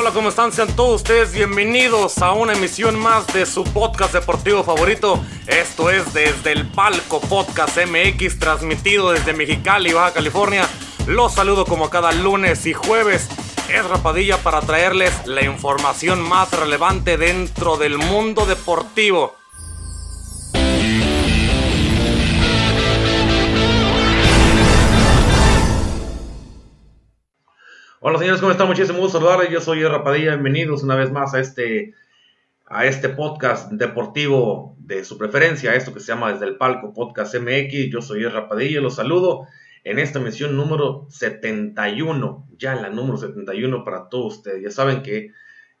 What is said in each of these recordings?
Hola, ¿cómo están? Sean todos ustedes bienvenidos a una emisión más de su podcast deportivo favorito. Esto es Desde el Palco Podcast MX, transmitido desde Mexicali, Baja California. Los saludo como cada lunes y jueves. Es Rapadilla para traerles la información más relevante dentro del mundo deportivo. Hola señores, ¿cómo están? Muchísimo gusto saludarles. Yo soy Rapadilla. Bienvenidos una vez más a este, a este podcast deportivo de su preferencia, esto que se llama Desde el Palco Podcast MX. Yo soy Rapadilla, los saludo en esta misión número 71, ya la número 71 para todos ustedes. Ya saben que,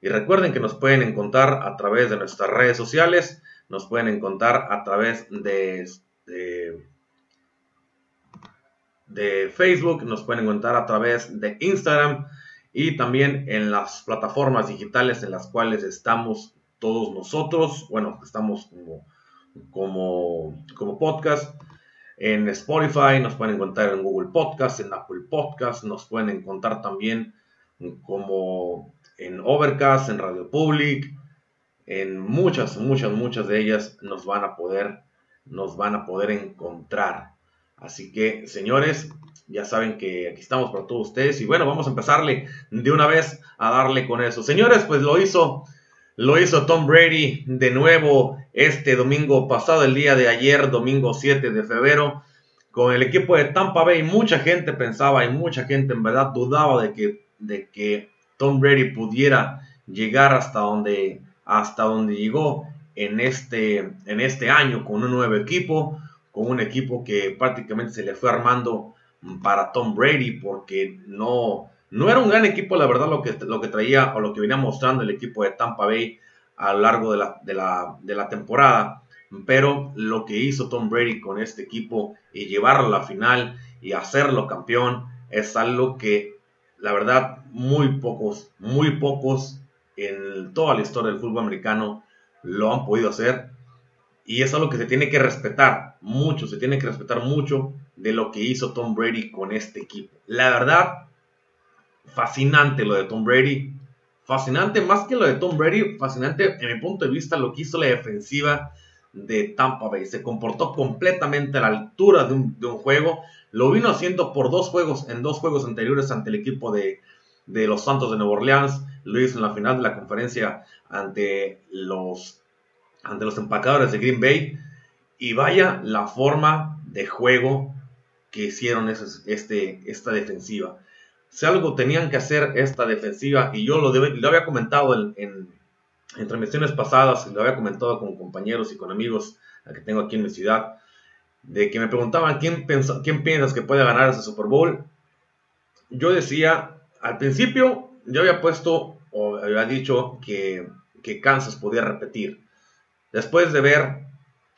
y recuerden que nos pueden encontrar a través de nuestras redes sociales, nos pueden encontrar a través de, de de Facebook, nos pueden encontrar a través de Instagram y también en las plataformas digitales en las cuales estamos todos nosotros. Bueno, estamos como, como, como podcast. En Spotify nos pueden encontrar en Google Podcast, en Apple Podcast, nos pueden encontrar también como en Overcast, en Radio Public, en muchas, muchas, muchas de ellas nos van a poder, nos van a poder encontrar. Así que, señores, ya saben que aquí estamos para todos ustedes. Y bueno, vamos a empezarle de una vez a darle con eso. Señores, pues lo hizo, lo hizo Tom Brady de nuevo este domingo pasado, el día de ayer, domingo 7 de febrero, con el equipo de Tampa Bay. Mucha gente pensaba y mucha gente en verdad dudaba de que, de que Tom Brady pudiera llegar hasta donde, hasta donde llegó en este, en este año con un nuevo equipo con un equipo que prácticamente se le fue armando para Tom Brady porque no, no era un gran equipo, la verdad, lo que, lo que traía o lo que venía mostrando el equipo de Tampa Bay a lo largo de la, de la, de la temporada. Pero lo que hizo Tom Brady con este equipo y llevarlo a la final y hacerlo campeón es algo que, la verdad, muy pocos, muy pocos en toda la historia del fútbol americano lo han podido hacer y es algo que se tiene que respetar mucho, se tiene que respetar mucho de lo que hizo Tom Brady con este equipo. La verdad, fascinante lo de Tom Brady. Fascinante, más que lo de Tom Brady, fascinante en mi punto de vista lo que hizo la defensiva de Tampa Bay. Se comportó completamente a la altura de un, juego. Lo vino haciendo por dos juegos, en dos juegos anteriores ante el equipo de, de los Santos de Nueva Orleans. Lo hizo en la final de la conferencia ante los ante los empacadores de Green Bay. Y vaya la forma de juego que hicieron este, esta defensiva. Si algo tenían que hacer esta defensiva, y yo lo, lo había comentado en, en, transmisiones pasadas, lo había comentado con compañeros y con amigos que tengo aquí en mi ciudad, de que me preguntaban quién, quién piensas que puede ganar ese Super Bowl. Yo decía, al principio, yo había puesto o había dicho que, que Kansas podía repetir después de ver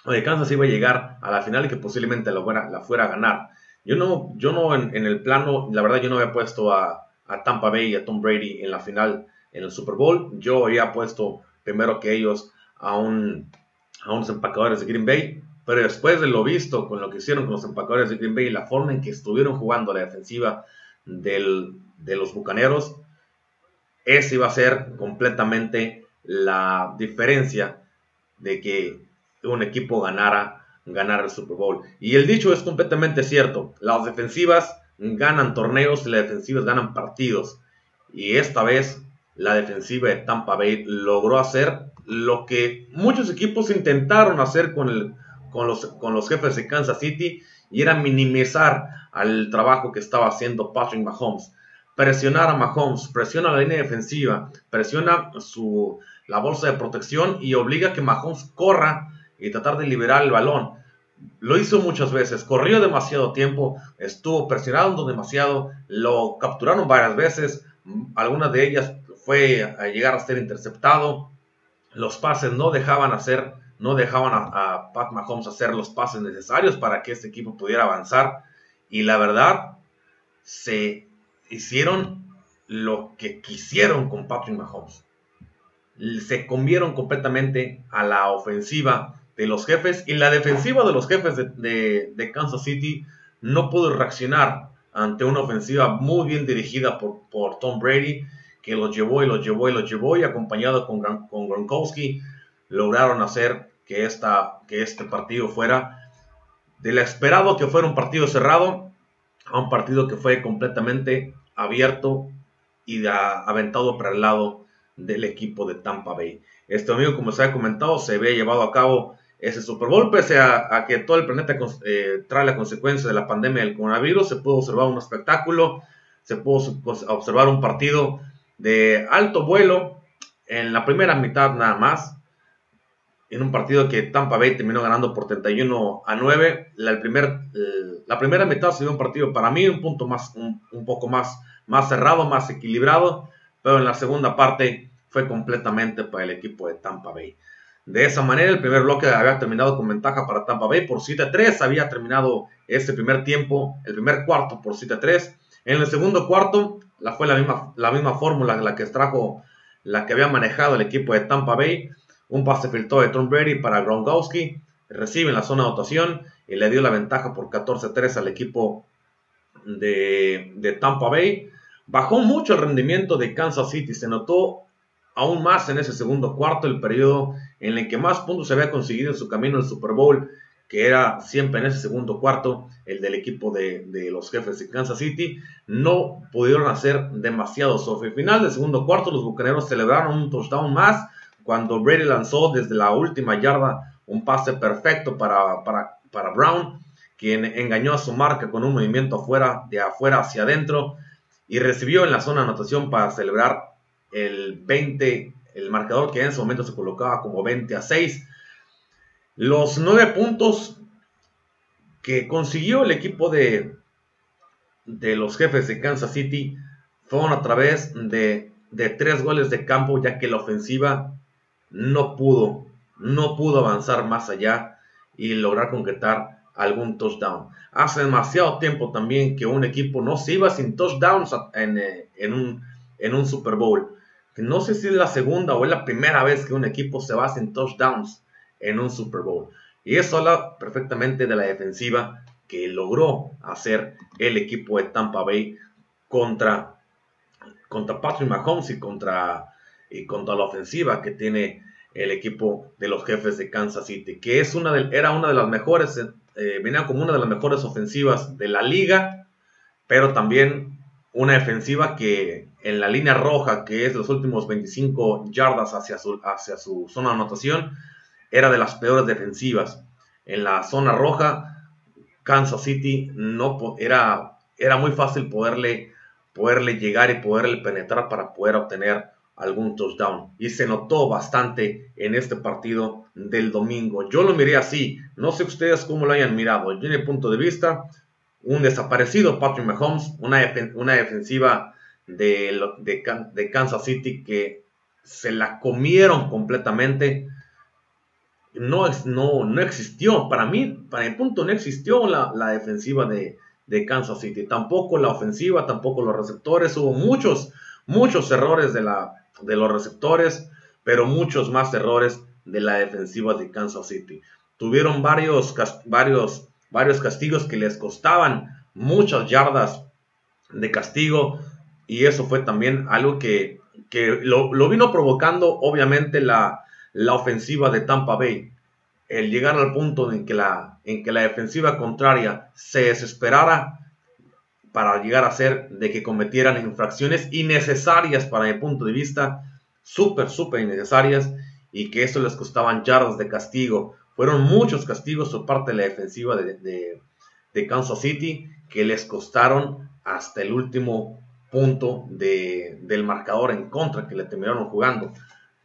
que Kansas iba a llegar a la final y que posiblemente la fuera, la fuera a ganar. Yo no, yo no en, el plano, la verdad yo no había puesto a, Tampa Bay y a Tom Brady en la final en el Super Bowl. Yo había puesto primero que ellos a, un, a unos empacadores de Green Bay. Pero después de lo visto con lo que hicieron con los empacadores de Green Bay y la forma en que estuvieron jugando la defensiva del, de los Bucaneros, esa iba a ser completamente la diferencia de que un equipo ganara, el Super Bowl. Y el dicho es completamente cierto. Las defensivas ganan torneos las defensivas ganan partidos. Y esta vez la defensiva de Tampa Bay logró hacer lo que muchos equipos intentaron hacer con, el, con, los, con los jefes de Kansas City y era minimizar al trabajo que estaba haciendo Patrick Mahomes. Presionar a Mahomes, presiona la línea defensiva, presiona su, la bolsa de protección y obliga a que Mahomes corra y tratar de liberar el balón. Lo hizo muchas veces, corrió demasiado tiempo, estuvo presionando demasiado, lo capturaron varias veces, algunas de ellas fue a llegar a ser interceptado. Los pases no dejaban hacer, no dejaban a, a Pat Mahomes hacer los pases necesarios para que este equipo pudiera avanzar. Y la verdad, se hicieron lo que quisieron con Patrick Mahomes se comieron completamente a la ofensiva de los jefes y la defensiva de los jefes de, Kansas City no pudo reaccionar ante una ofensiva muy bien dirigida por, por, Tom Brady que los llevó y los llevó y los llevó y acompañado con, con Gronkowski lograron hacer que, esta, que este partido fuera del esperado que fuera un partido cerrado a un partido que fue completamente abierto y aventado para el lado del equipo de Tampa Bay. Este domingo, como se ha comentado, se había llevado a cabo ese Super Bowl, pese a, que todo el planeta eh, trae la consecuencia de la pandemia del coronavirus, se pudo observar un espectáculo, se pudo observar un partido de alto vuelo en la primera mitad nada más, en un partido que Tampa Bay terminó ganando por 31 a 9. La, primer, la primera mitad se dio un partido para mí un punto más, un, poco más, más cerrado, más equilibrado, pero en la segunda parte fue completamente para el equipo de Tampa Bay. De esa manera, el primer bloque había terminado con ventaja para Tampa Bay por 7-3. Había terminado ese primer tiempo, el primer cuarto por 7-3. En el segundo cuarto, la, fue la misma, la misma fórmula la que extrajo, la que había manejado el equipo de Tampa Bay. Un pase filtró de Tom Brady para Gronkowski. Recibe en la zona de anotación y le dio la ventaja por 14-3 al equipo de, de Tampa Bay. Bajó mucho el rendimiento de Kansas City. Se notó aún más en ese segundo cuarto, el periodo en el que más puntos se había conseguido en su camino al Super Bowl, que era siempre en ese segundo cuarto, el del equipo de, los jefes de Kansas City, no pudieron hacer demasiado. Sobre final del segundo cuarto, los bucaneros celebraron un touchdown más cuando Brady lanzó desde la última yarda un pase perfecto para, para, para Brown, quien engañó a su marca con un movimiento afuera, de afuera hacia adentro y recibió en la zona anotación para celebrar el 20, el marcador que en ese momento se colocaba como 20 a 6. Los 9 puntos que consiguió el equipo de, de los jefes de Kansas City fueron a través de, de tres goles de campo, ya que la ofensiva no pudo, no pudo avanzar más allá y lograr concretar algún touchdown. Hace demasiado tiempo también que un equipo no se iba sin touchdowns en, eh, en, un, en un Super Bowl. No sé si es la segunda o es la primera vez que un equipo se va sin touchdowns en un Super Bowl. Y eso habla perfectamente de la defensiva que logró hacer el equipo de Tampa Bay contra, contra Patrick Mahomes y contra, contra la ofensiva que tiene el equipo de los jefes de Kansas City, que es una era una de las mejores, eh, venía como una de las mejores ofensivas de la liga, pero también una defensiva que en la línea roja, que es los últimos 25 yardas hacia su, hacia su zona de anotación, era de las peores defensivas. En la zona roja, Kansas City no era, era muy fácil poderle, poderle llegar y poderle penetrar para poder obtener algún touchdown. Y se notó bastante en este partido del domingo. Yo lo miré así. No sé ustedes cómo lo hayan mirado. Yo, mi punto de vista, un desaparecido Patrick Mahomes, una, una defensiva de, de, Kansas City que se la comieron completamente. No, no, no existió, para mí, para mi punto, no existió la, defensiva de, de, Kansas City. Tampoco la ofensiva, tampoco los receptores. Hubo muchos, muchos errores de, la, de los receptores, pero muchos más errores de la defensiva de Kansas City. Tuvieron varios, varios varios castigos que les costaban muchas yardas de castigo y eso fue también algo que, lo, vino provocando obviamente la, la, ofensiva de Tampa Bay. El llegar al punto en que, la, en que la defensiva contraria se desesperara para llegar a ser de que cometieran infracciones innecesarias para mi punto de vista, súper, súper innecesarias y que eso les costaban yardas de castigo. Fueron muchos castigos por parte de la defensiva de, Kansas City que les costaron hasta el último punto del marcador en contra que le terminaron jugando.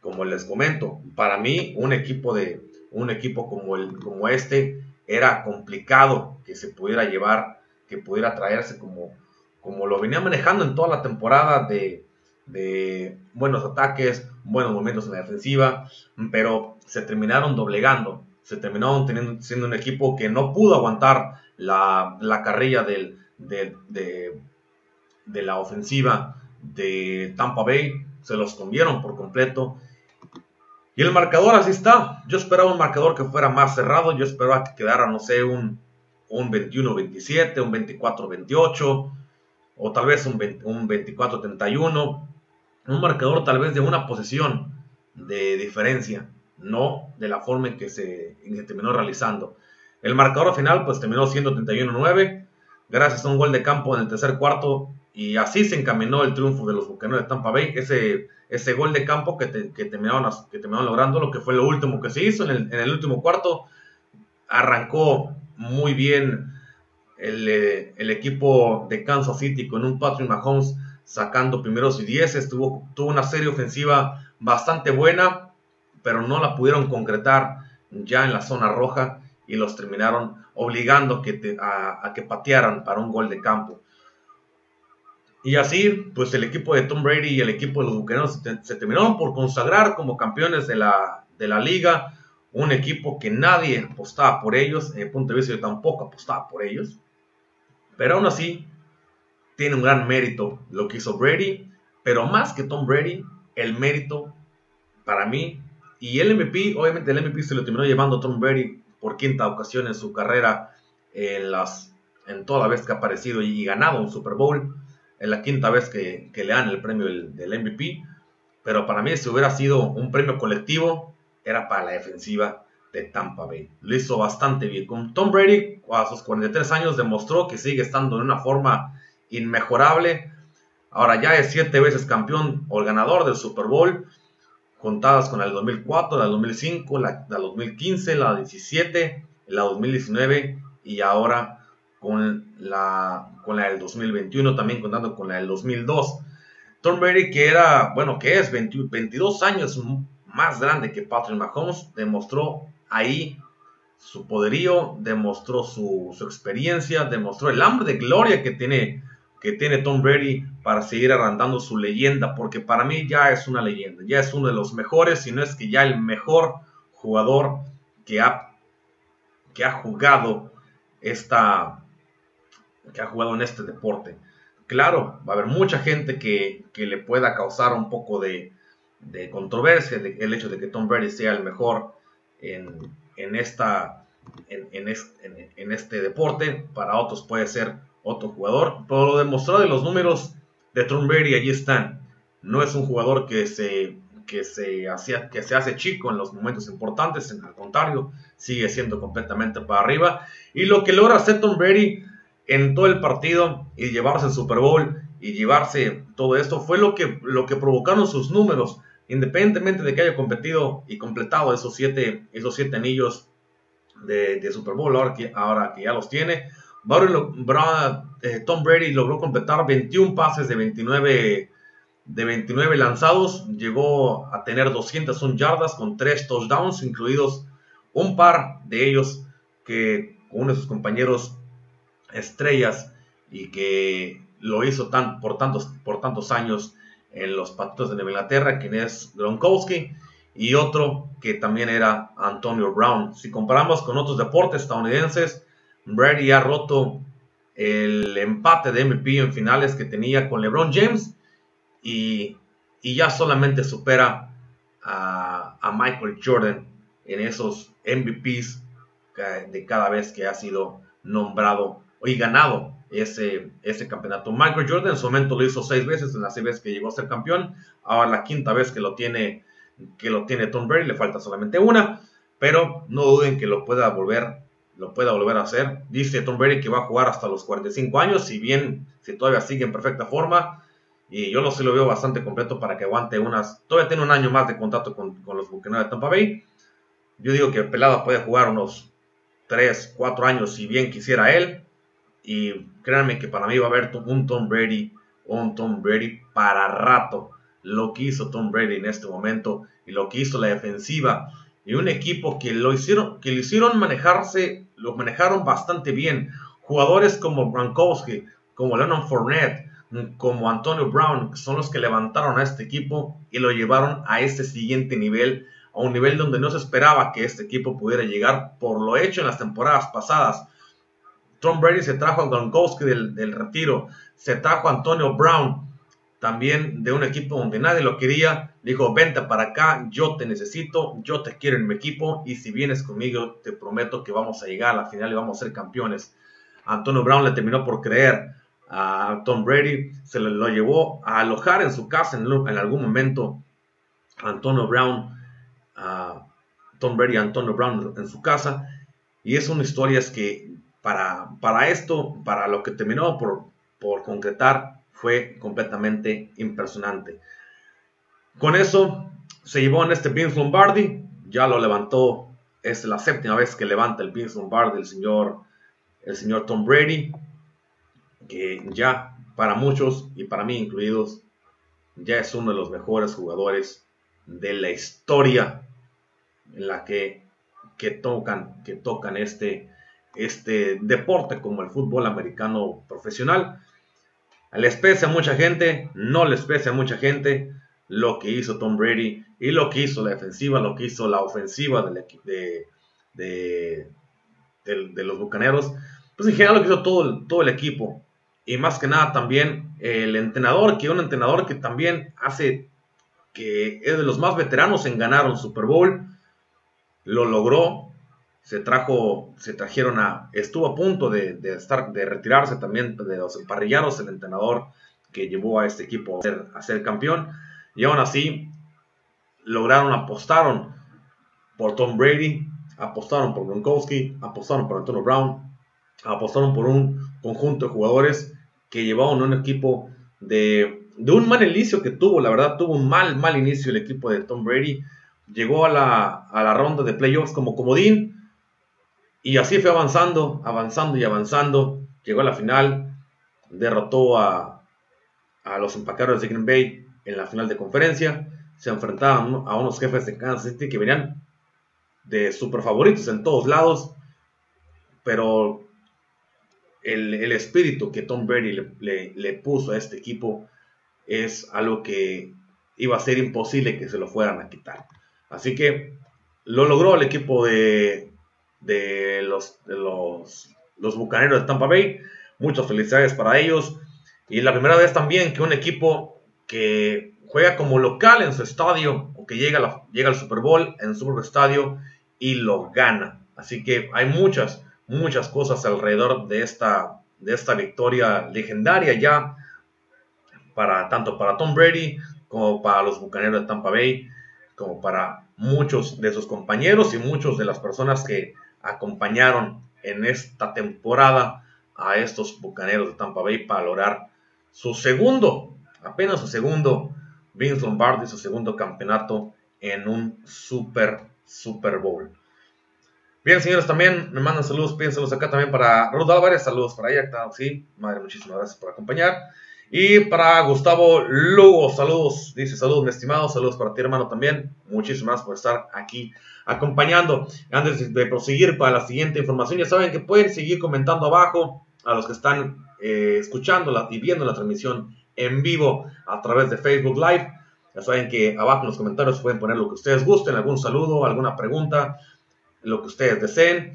Como les comento, para mí un equipo de un equipo como el como este era complicado que se pudiera llevar, que pudiera traerse como como lo venía manejando en toda la temporada de, de buenos ataques, buenos momentos en la defensiva, pero se terminaron doblegando se terminó teniendo, siendo un equipo que no pudo aguantar la, carrilla del, de, de, la ofensiva de Tampa Bay. Se los comieron por completo. Y el marcador así está. Yo esperaba un marcador que fuera más cerrado. Yo esperaba que quedara, no sé, un, un 21-27, un 24-28 o tal vez un, un 24-31. un marcador tal vez de una posesión de diferencia, no de la forma en que se, terminó realizando. El marcador final pues terminó siendo 31-9, gracias a un gol de campo en el tercer cuarto, y así se encaminó el triunfo de los Bucaneros de Tampa Bay, ese, ese gol de campo que, que, terminaron, que logrando, lo que fue lo último que se hizo en el, en el último cuarto, arrancó muy bien el, eh, el, equipo de Kansas City con un Patrick Mahomes sacando primeros y dieces, tuvo, tuvo una serie ofensiva bastante buena, pero no la pudieron concretar ya en la zona roja y los terminaron obligando que a, que patearan para un gol de campo. Y así, pues el equipo de Tom Brady y el equipo de los Bucaneros se, terminaron por consagrar como campeones de la, de la liga. Un equipo que nadie apostaba por ellos, en el punto de vista yo tampoco apostaba por ellos. Pero aún así, tiene un gran mérito lo que hizo Brady, pero más que Tom Brady, el mérito para mí y el MVP, obviamente el MVP se lo terminó llevando Tom Brady por quinta ocasión en su carrera en, las, en toda la vez que ha aparecido y, ganado un Super Bowl, en la quinta vez que, le dan el premio del, MVP, pero para mí si hubiera sido un premio colectivo, era para la defensiva de Tampa Bay. Lo hizo bastante bien. Con Tom Brady, a sus 43 años, demostró que sigue estando en una forma inmejorable. Ahora ya es siete veces campeón o el ganador del Super Bowl, contadas con del 2004, la del 2005, la del 2015, la 17, la 2019 y ahora con la, con la del 2021, también contando con la del 2002. Tom Brady, que era, bueno, que es 22 años más grande que Patrick Mahomes, demostró ahí su poderío, demostró su, experiencia, demostró el hambre de gloria que tiene, que tiene Tom Brady para seguir agrandando su leyenda, porque para mí ya es una leyenda, ya es uno de los mejores, si no es que ya el mejor jugador que ha, que ha jugado esta, que ha jugado en este deporte. Claro, va a haber mucha gente que, le pueda causar un poco de, controversia el hecho de que Tom Brady sea el mejor en, esta, en, este deporte. Para otros puede ser otro jugador. Pero lo demostrado de los números de Tom Brady allí están. No es un jugador que se, que se, que se hace chico en los momentos importantes. Al contrario, sigue siendo completamente para arriba. Y lo que logra hacer Tom Brady en todo el partido y llevarse el Super Bowl y llevarse todo esto fue lo que, lo que provocaron sus números independientemente de que haya competido y completado esos siete, esos siete anillos de, Super Bowl, ahora que, ahora que ya los tiene, eh, Tom Brady logró completar 21 pases de 29, de 29 lanzados, llegó a tener 201 yardas con 3 touchdowns, incluidos un par de ellos que uno de sus compañeros estrellas y que lo hizo tan, por, tantos, por tantos años en los Patriotas de Nueva Inglaterra, quien es Gronkowski, y otro que también era Antonio Brown. Si comparamos con otros deportes estadounidenses, Brady ha roto el empate de MVP en finales que tenía con LeBron James y, ya solamente supera a, a, Michael Jordan en esos MVPs de cada vez que ha sido nombrado y ganado ese, ese campeonato. Michael Jordan en su momento lo hizo seis veces, en las seis veces que llegó a ser campeón. Ahora la quinta vez que lo tiene, que lo tiene Tom Brady, le falta solamente una, pero no duden que lo pueda volver, lo pueda volver a hacer. Dice Tom Brady que va a jugar hasta los 45 años, si bien si todavía sigue en perfecta forma. Y yo lo, sí lo veo bastante completo para que aguante unas. Todavía tiene un año más de contrato con, con los Buccaneers de Tampa Bay. Yo digo que Pelada puede jugar unos 3, 4 años si bien quisiera él y créanme que para mí va a haber un Tom Brady, un Tom Brady para rato. Lo que hizo Tom Brady en este momento y lo que hizo la defensiva y un equipo que lo hicieron, que lo hicieron manejarse, lo manejaron bastante bien. Jugadores como Gronkowski, como Lennon Fournette, como Antonio Brown, son los que levantaron a este equipo y lo llevaron a este siguiente nivel, a un nivel donde no se esperaba que este equipo pudiera llegar por lo hecho en las temporadas pasadas. Tom Brady se trajo a Gronkowski del, retiro, se trajo a Antonio Brown, también de un equipo donde nadie lo quería. Dijo, vente para acá, yo te necesito, yo te quiero en mi equipo y si vienes conmigo te prometo que vamos a llegar a la final y vamos a ser campeones. Antonio Brown le terminó por creer. a Tom Brady, se lo, llevó a alojar en su casa en, algún momento Antonio Brown, a Tom Brady Antonio Brown en su casa. Y es una historia que para, para esto, para lo que terminó por, por concretar, fue completamente impresionante. Con eso se llevó en este Vince Lombardi, ya lo levantó, es la séptima vez que levanta el Vince Lombardi el señor, el señor Tom Brady que ya para muchos y para mí incluidos, ya es uno de los mejores jugadores de la historia en la que, que tocan, que tocan este, este deporte como el fútbol americano profesional. Les pese a mucha gente, no les pese a mucha gente lo que hizo Tom Brady y lo que hizo la defensiva, lo que hizo la ofensiva de, de, de, los Bucaneros. Pues en general lo que hizo todo todo el equipo y más que nada también el entrenador, que un entrenador que también hace que es de los más veteranos en ganar un Super Bowl, lo logró, se trajo, se trajeron a, estuvo a punto de, estar, de retirarse también de los emparrillados, el entrenador que llevó a este equipo a ser, a ser campeón, y aún así lograron, apostaron por Tom Brady, apostaron por Gronkowski, apostaron por Antonio Brown, apostaron por un conjunto de jugadores que llevaban un equipo de, de, un mal inicio que tuvo, la verdad, tuvo un mal, mal inicio el equipo de Tom Brady. Llegó a la, a la ronda de playoffs como comodín y así fue avanzando, avanzando y avanzando. Llegó a la final, derrotó a, a los empaqueros de Green Bay en la final de conferencia. Se enfrentaban a unos jefes de Kansas City que venían de super favoritos en todos lados, pero el, espíritu que Tom Brady le, puso a este equipo es algo que iba a ser imposible que se lo fueran a quitar. Así que lo logró el equipo de, los, los, los Bucaneros de Tampa Bay. Muchas felicidades para ellos. Y la primera vez también que un equipo que juega como local en su estadio o que llega, llega al Super Bowl en su estadio y lo gana. Así que hay muchas, muchas cosas alrededor de esta, de esta victoria legendaria ya, para, tanto para Tom Brady como para los Bucaneros de Tampa Bay, como para muchos de sus compañeros y muchos de las personas que acompañaron en esta temporada a estos Bucaneros de Tampa Bay para lograr su segundo, apenas su segundo Vince Lombardi, su segundo campeonato en un Super Super Bowl. Bien, señores, también me mandan saludos, piénsalos acá también para Ruth Álvarez, saludos para ella, sí, madre, muchísimas gracias por acompañar. Y para Gustavo Lugo, saludos, dice saludos, mi estimado, saludos para ti, hermano, también. Muchísimas por estar aquí acompañando. Antes de proseguir para la siguiente información, ya saben que pueden seguir comentando abajo a los que están eh, escuchando y viendo la transmisión en vivo a través de Facebook Live. Ya saben que abajo en los comentarios pueden poner lo que ustedes gusten, algún saludo, alguna pregunta lo que ustedes deseen.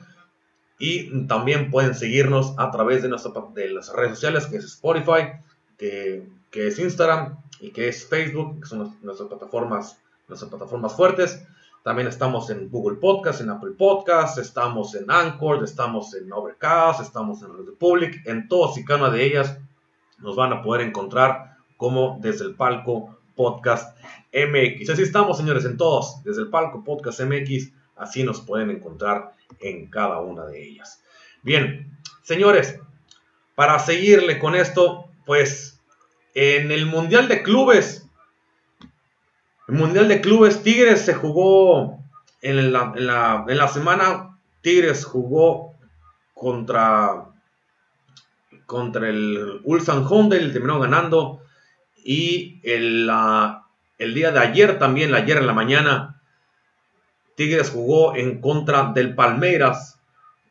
Y también pueden seguirnos a través de, nuestra, de las redes sociales, que es Spotify, que, es Instagram y que es Facebook, que son nuestras plataformas, nuestras plataformas fuertes. También estamos en Google Podcast, en Apple Podcast, estamos en Anchor, estamos en Overcast, estamos en Republic. En todas y cada una de ellas nos van a poder encontrar como desde el palco Podcast MX. Así estamos, señores, en todos, desde el palco Podcast MX Así nos pueden encontrar en cada una de ellas. Bien, señores, para seguirle con esto, pues en el Mundial de Clubes, el Mundial de Clubes Tigres se jugó en la, semana, Tigres jugó contra, contra el Ulsan Honda y terminó ganando. Y el, el día de ayer también, ayer en la mañana, Tigres jugó en contra del Palmeiras,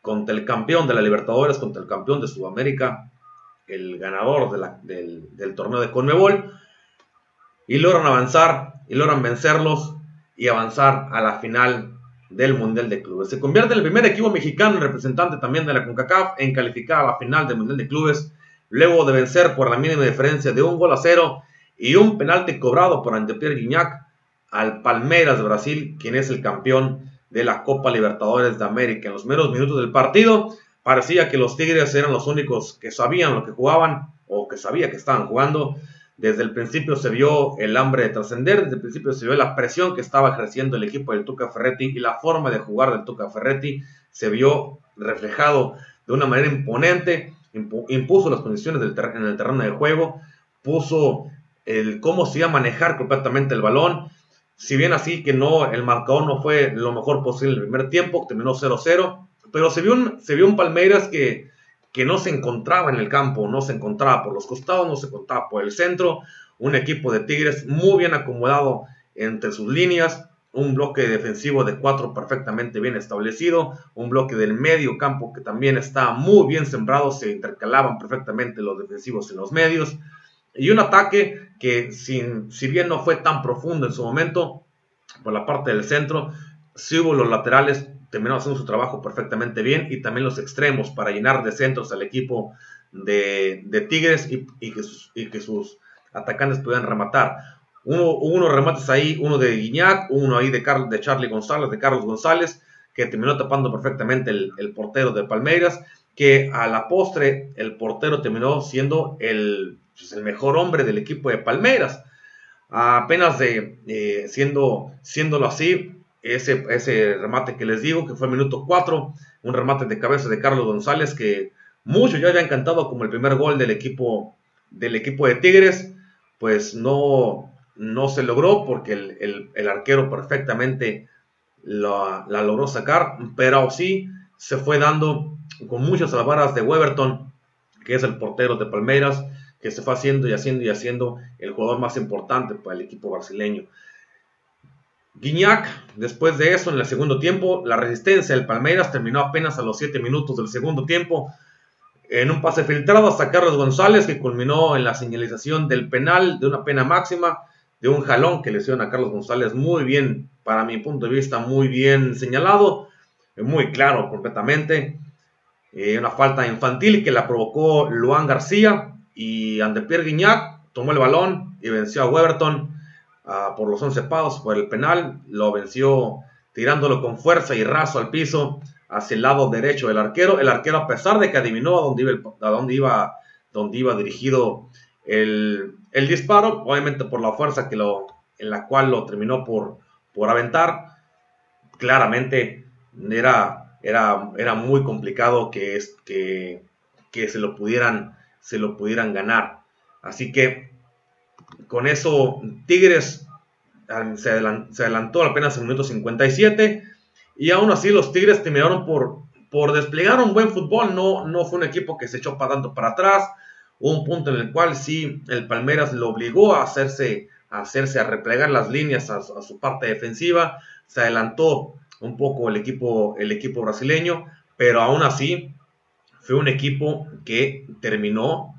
contra el campeón de la Libertadores, contra el campeón de Sudamérica, el ganador del, torneo de Conmebol, y logran avanzar, y logran vencerlos y avanzar a la final del Mundial de Clubes. Se convierte en el primer equipo mexicano representante también de la CONCACAF en calificar a la final del Mundial de Clubes, luego de vencer por la mínima diferencia de un gol a cero y un penalti cobrado por André Pierre Gignac al Palmeiras de Brasil, quien es el campeón de la Copa Libertadores de América. En los meros minutos del partido parecía que los Tigres eran los únicos que sabían lo que jugaban, o que sabía que estaban jugando. Desde el principio se vio el hambre de trascender, desde el principio se vio la presión que estaba ejerciendo el equipo del Tuca Ferretti y la forma de jugar del Tuca Ferretti se vio reflejado de una manera imponente, impuso las condiciones en el terreno de juego, puso el cómo se iba a manejar completamente el balón. Si bien así que no, el marcador no fue lo mejor posible en el primer tiempo, terminó 0-0, pero se vio un, se vio un Palmeiras que que no se encontraba en el campo, no se encontraba por los costados, no se encontraba por el centro. Un equipo de Tigres muy bien acomodado entre sus líneas, un bloque defensivo de cuatro perfectamente bien establecido, un bloque del medio campo que también está muy bien sembrado, se intercalaban perfectamente los defensivos en los medios, y un ataque que sin, si bien no fue tan profundo en su momento, por la parte del centro, sí hubo los laterales terminó haciendo su trabajo perfectamente bien y también los extremos para llenar de centros al equipo de, Tigres y, que sus, atacantes pudieran rematar. Uno, unos remates ahí, uno de Guiñac, uno ahí de, de Charlie González, de Carlos González, que terminó tapando perfectamente el, portero de Palmeiras, que a la postre el portero terminó siendo el, pues, el mejor hombre del equipo de Palmeiras. Apenas de, eh, siendo, siéndolo así, ese, ese remate que les digo, que fue el minuto 4, un remate de cabeza de Carlos González, que mucho ya había encantado como el primer gol del equipo, del equipo de Tigres, pues no, no se logró porque el, arquero perfectamente la, logró sacar, pero sí se fue dando con muchas alvaras de Weberton, que es el portero de Palmeiras, que se fue haciendo y haciendo y haciendo el jugador más importante para el equipo brasileño. Guiñac, después de eso, en el segundo tiempo, la resistencia del Palmeiras terminó apenas a los 7 minutos del segundo tiempo en un pase filtrado hasta Carlos González, que culminó en la señalización del penal de una pena máxima, de un jalón que le hicieron a Carlos González muy bien, para mi punto de vista, muy bien señalado, muy claro completamente. Eh, una falta infantil que la provocó Luan García y Andepierre Guiñac tomó el balón y venció a Weberton por los 11 pagos por el penal, lo venció tirándolo con fuerza y raso al piso hacia el lado derecho del arquero. El arquero, a pesar de que adivinó a dónde iba, a dónde iba, dirigido el, disparo, obviamente por la fuerza que lo, en la cual lo terminó por, por aventar, claramente era, era, era muy complicado que, es, que, que se, lo pudieran, se lo pudieran ganar. Así que con eso, Tigres se adelantó, apenas en el minuto 57 y aún así los Tigres terminaron por, por desplegar un buen fútbol. No, no fue un equipo que se echó tanto para atrás. Un punto en el cual sí el Palmeras lo obligó a hacerse a, hacerse, a replegar las líneas a, su parte defensiva. Se adelantó un poco el equipo, el equipo brasileño, pero aún así fue un equipo que terminó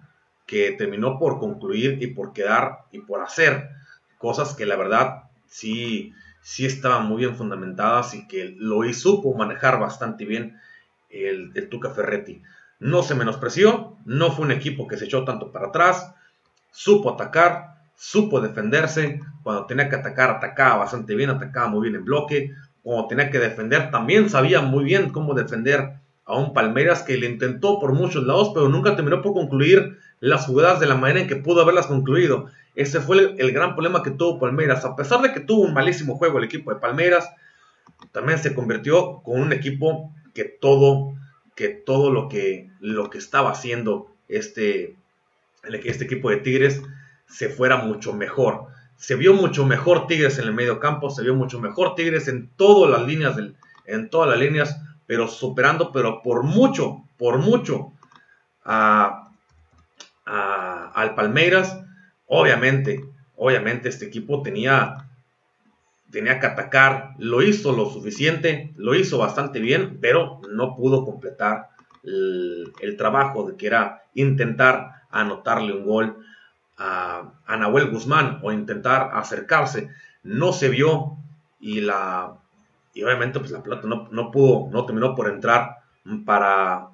que terminó por concluir y por quedar y por hacer cosas que la verdad sí, sí estaban muy bien fundamentadas y que lo hizo, supo manejar bastante bien el, el Tuca Ferretti. No se menospreció, no fue un equipo que se echó tanto para atrás, supo atacar, supo defenderse, cuando tenía que atacar, atacaba bastante bien, atacaba muy bien en bloque, cuando tenía que defender, también sabía muy bien cómo defender a un Palmeiras que le intentó por muchos lados, pero nunca terminó por concluir las jugadas de la manera en que pudo haberlas concluido. Ese fue el, gran problema que tuvo Palmeiras. A pesar de que tuvo un malísimo juego el equipo de Palmeiras, también se convirtió con un equipo que todo, que todo lo que, lo que estaba haciendo este, este equipo de Tigres se fuera mucho mejor. Se vio mucho mejor Tigres en el medio campo, se vio mucho mejor Tigres en todas las líneas, en todas las líneas, pero superando, pero por mucho, por mucho a, al Palmeiras, obviamente, obviamente este equipo tenía, tenía que atacar, lo hizo lo suficiente, lo hizo bastante bien, pero no pudo completar el, trabajo de que era intentar anotarle un gol a, Nahuel Guzmán o intentar acercarse. No se vio y la y obviamente pues la pelota no, no pudo, no terminó por entrar para,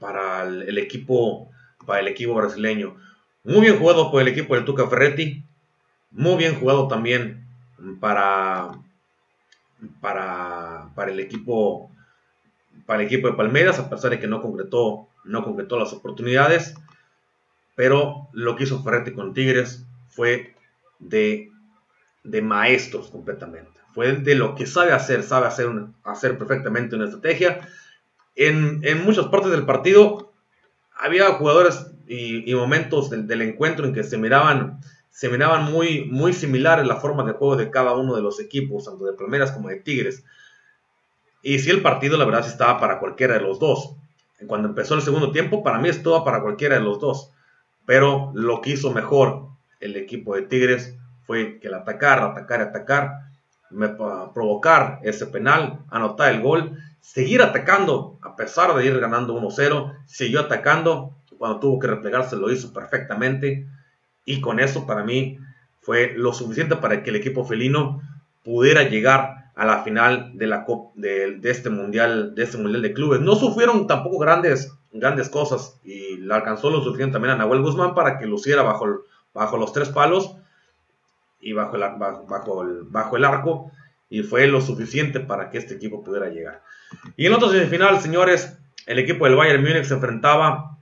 para el equipo para el equipo brasileño. Muy bien jugado por el equipo del Tuca Ferretti. Muy bien jugado también para, para, para el equipo para el equipo de Palmeiras, a pesar de que no concretó, no concretó las oportunidades. pero lo que hizo Ferretti con Tigres fue de, de maestros completamente. Fue de lo que sabe hacer, sabe hacer, hacer perfectamente una estrategia. En, en muchas partes del partido había jugadores y, momentos del, encuentro en que se miraban, se miraban muy, muy similares la forma de juego de cada uno de los equipos, tanto de Palmeras como de Tigres. Y si el partido, la verdad, sí estaba para cualquiera de los dos. Cuando empezó el segundo tiempo, para mí estaba para cualquiera de los dos. Pero lo que hizo mejor el equipo de Tigres fue que el atacar, atacar, atacar, provocar ese penal, anotar el gol, seguir atacando, a pesar de ir ganando 1-0, siguió atacando, cuando tuvo que replegarse lo hizo perfectamente, y con eso para mí fue lo suficiente para que el equipo felino pudiera llegar a la final de, la, de, este mundial, de este mundial de clubes. No sufrieron tampoco grandes, grandes cosas y le alcanzó lo suficiente también a Nahuel Guzmán para que luciera bajo, bajo los tres palos y bajo el, bajo, el, bajo el arco y fue lo suficiente para que este equipo pudiera llegar. Y en otro semifinal, señores, el equipo del Bayern Múnich se enfrentaba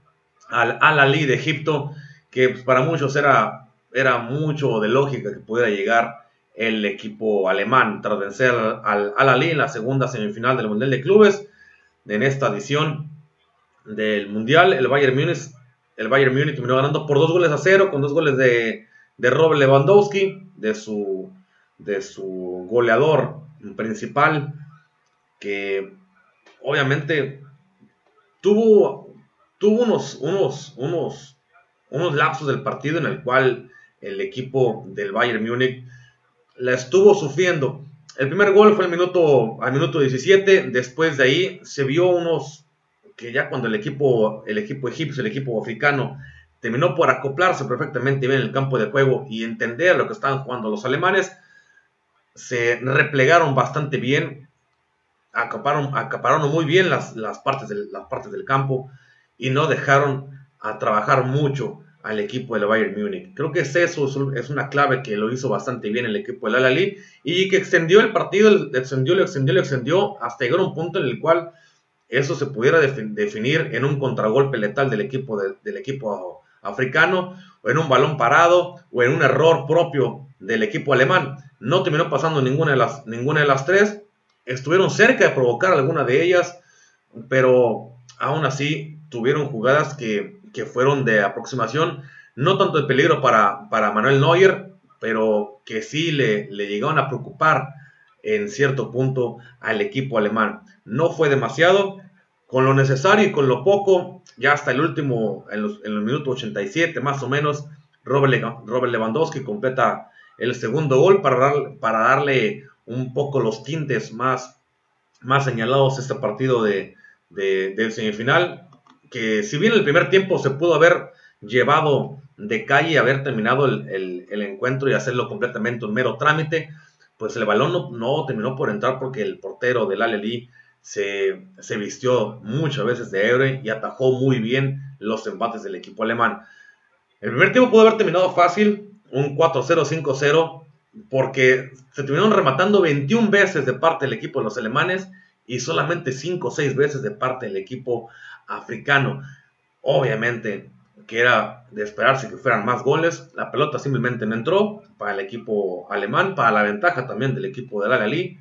al Al-Ali de Egipto, que pues, para muchos era, era mucho de lógica que pudiera llegar el equipo alemán tras vencer al Al en la segunda semifinal del Mundial de Clubes. En esta edición del Mundial, el Bayern Múnich, el Bayern Múnich terminó ganando por dos goles a cero, con dos goles de, de Robert Lewandowski, de su, de su goleador principal, que obviamente tuvo, tuvo unos, unos, unos, unos lapsos del partido en el cual el equipo del Bayern Múnich la estuvo sufriendo. El primer gol fue al minuto, al minuto 17, después de ahí se vio unos que ya cuando el equipo, el equipo egipcio, el equipo africano, terminó por acoplarse perfectamente bien en el campo de juego y entender lo que estaban jugando los alemanes, se replegaron bastante bien, acaparon, acapararon muy bien las, las, partes del, las partes del campo y no dejaron a trabajar mucho al equipo del Bayern Múnich. Creo que es eso, es una clave que lo hizo bastante bien el equipo del Al-Ali y que extendió el partido, extendió, lo extendió, lo extendió hasta llegar a un punto en el cual eso se pudiera definir en un contragolpe letal del equipo, del equipo africano o en un balón parado o en un error propio del equipo alemán. No terminó pasando ninguna de las, ninguna de las tres. Estuvieron cerca de provocar alguna de ellas, pero aún así tuvieron jugadas que que fueron de aproximación, no tanto de peligro para, para Manuel Neuer, pero que sí le, le llegaron a preocupar en cierto punto al equipo alemán. No fue demasiado, con lo necesario y con lo poco, ya hasta el último, en, los, en el minuto 87 más o menos, Robert, Lewandowski completa el segundo gol para, para darle un poco los tintes más, más señalados a este partido de, de, del semifinal que si bien el primer tiempo se pudo haber llevado de calle haber terminado el, encuentro y hacerlo completamente un mero trámite, pues el balón no, terminó por entrar porque el portero del Aleli se, vistió muchas veces de héroe y atajó muy bien los embates del equipo alemán. El primer tiempo pudo haber terminado fácil, un 4-0, 5-0, porque se terminaron rematando 21 veces de parte del equipo de los alemanes y solamente 5 o 6 veces de parte del equipo africano. Obviamente que era de esperarse que fueran más goles, la pelota simplemente no entró para el equipo alemán, para la ventaja también del equipo del Al-Ali.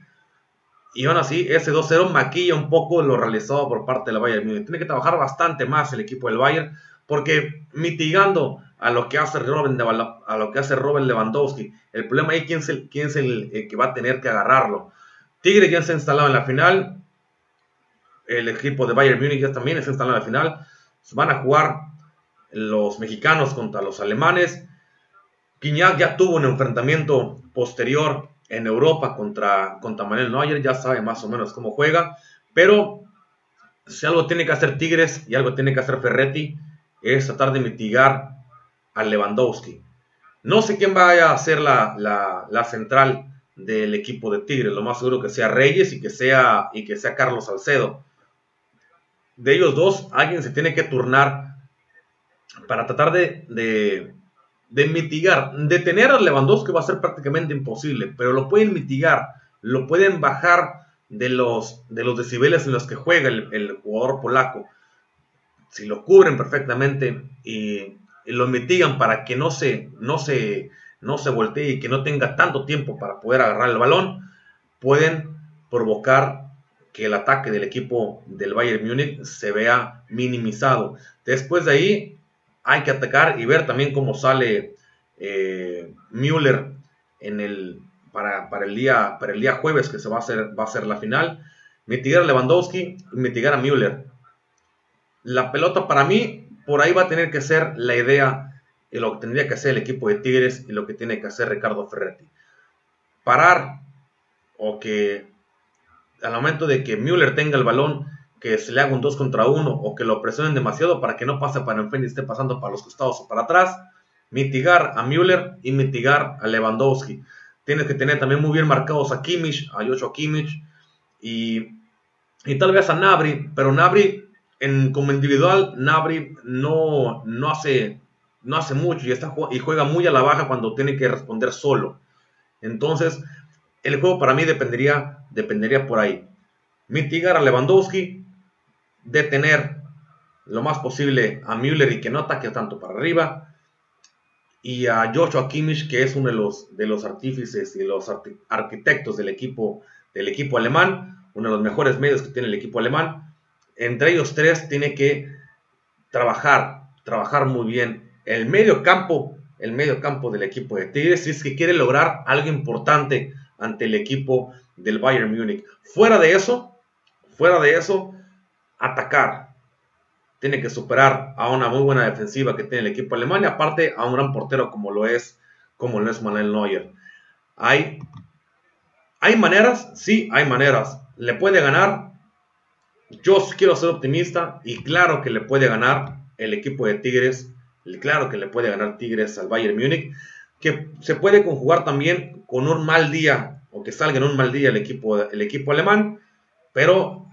Y aún así, ese 2-0 maquilla un poco lo realizado por parte del Bayern Múnich. Tiene que trabajar bastante más el equipo del Bayern, porque mitigando a lo que hace Robin, a lo que hace Robert Lewandowski, el problema ahí quién es quién es el, que va a tener que agarrarlo. Tigre ya se ha instalado en la final, el equipo de Bayern Múnich ya también está instalado en la final. Van a jugar los mexicanos contra los alemanes. Guiñac ya tuvo un enfrentamiento posterior en Europa contra, contra Manuel Neuer, ya sabe más o menos cómo juega, pero si algo tiene que hacer Tigres y algo tiene que hacer Ferretti es tratar de mitigar a Lewandowski. No sé quién vaya a ser la, la, central del equipo de Tigres, lo más seguro que sea Reyes y que sea, y que sea Carlos Salcedo de ellos dos, alguien se tiene que turnar para tratar de, mitigar. Detener a Lewandowski va a ser prácticamente imposible, pero lo pueden mitigar, lo pueden bajar de los, de los decibeles en los que juega el, jugador polaco. Si lo cubren perfectamente y, lo mitigan para que no se, no se, no se voltee y que no tenga tanto tiempo para poder agarrar el balón, pueden provocar que el ataque del equipo del Bayern Múnich se vea minimizado. Después de ahí hay que atacar y ver también cómo sale eh, Müller en el, para, el día, para el día jueves que se va a hacer, va a ser la final. Mitigar a Lewandowski y mitigar a Müller. La pelota para mí por ahí va a tener que ser la idea y lo que tendría que hacer el equipo de Tigres y lo que tiene que hacer Ricardo Ferretti. Parar o que al momento de que Müller tenga el balón, que se le haga un 2 contra 1 o que lo presionen demasiado para que no pase para enfrente y esté pasando para los costados o para atrás, mitigar a Müller y mitigar a Lewandowski. Tienes que tener también muy bien marcados a Kimmich, a Joshua Kimmich y, y tal vez a Nabri, pero Nabri en, como individual, Nabri no, no, hace, no hace mucho y, está, y juega muy a la baja cuando tiene que responder solo. Entonces, el juego para mí dependería, dependería por ahí. Mitigar a Lewandowski, detener lo más posible a Müller y que no ataque tanto para arriba. Y a Joshua Kimmich, que es uno de los, de los artífices y los arquitectos del equipo, del equipo alemán, uno de los mejores medios que tiene el equipo alemán. Entre ellos tres tiene que trabajar, trabajar muy bien. El medio campo, el medio campo del equipo de Tigres, si es que quiere lograr algo importante ante el equipo del Bayern Múnich. Fuera de eso, fuera de eso, atacar. Tiene que superar a una muy buena defensiva que tiene el equipo alemán y aparte a un gran portero como lo es, como lo es Manuel Neuer. Hay, hay maneras, sí, hay maneras. Le puede ganar. Yo quiero ser optimista y claro que le puede ganar el equipo de Tigres. Claro que le puede ganar Tigres al Bayern Múnich que se puede conjugar también con un mal día o que salga en un mal día el equipo, el equipo alemán, pero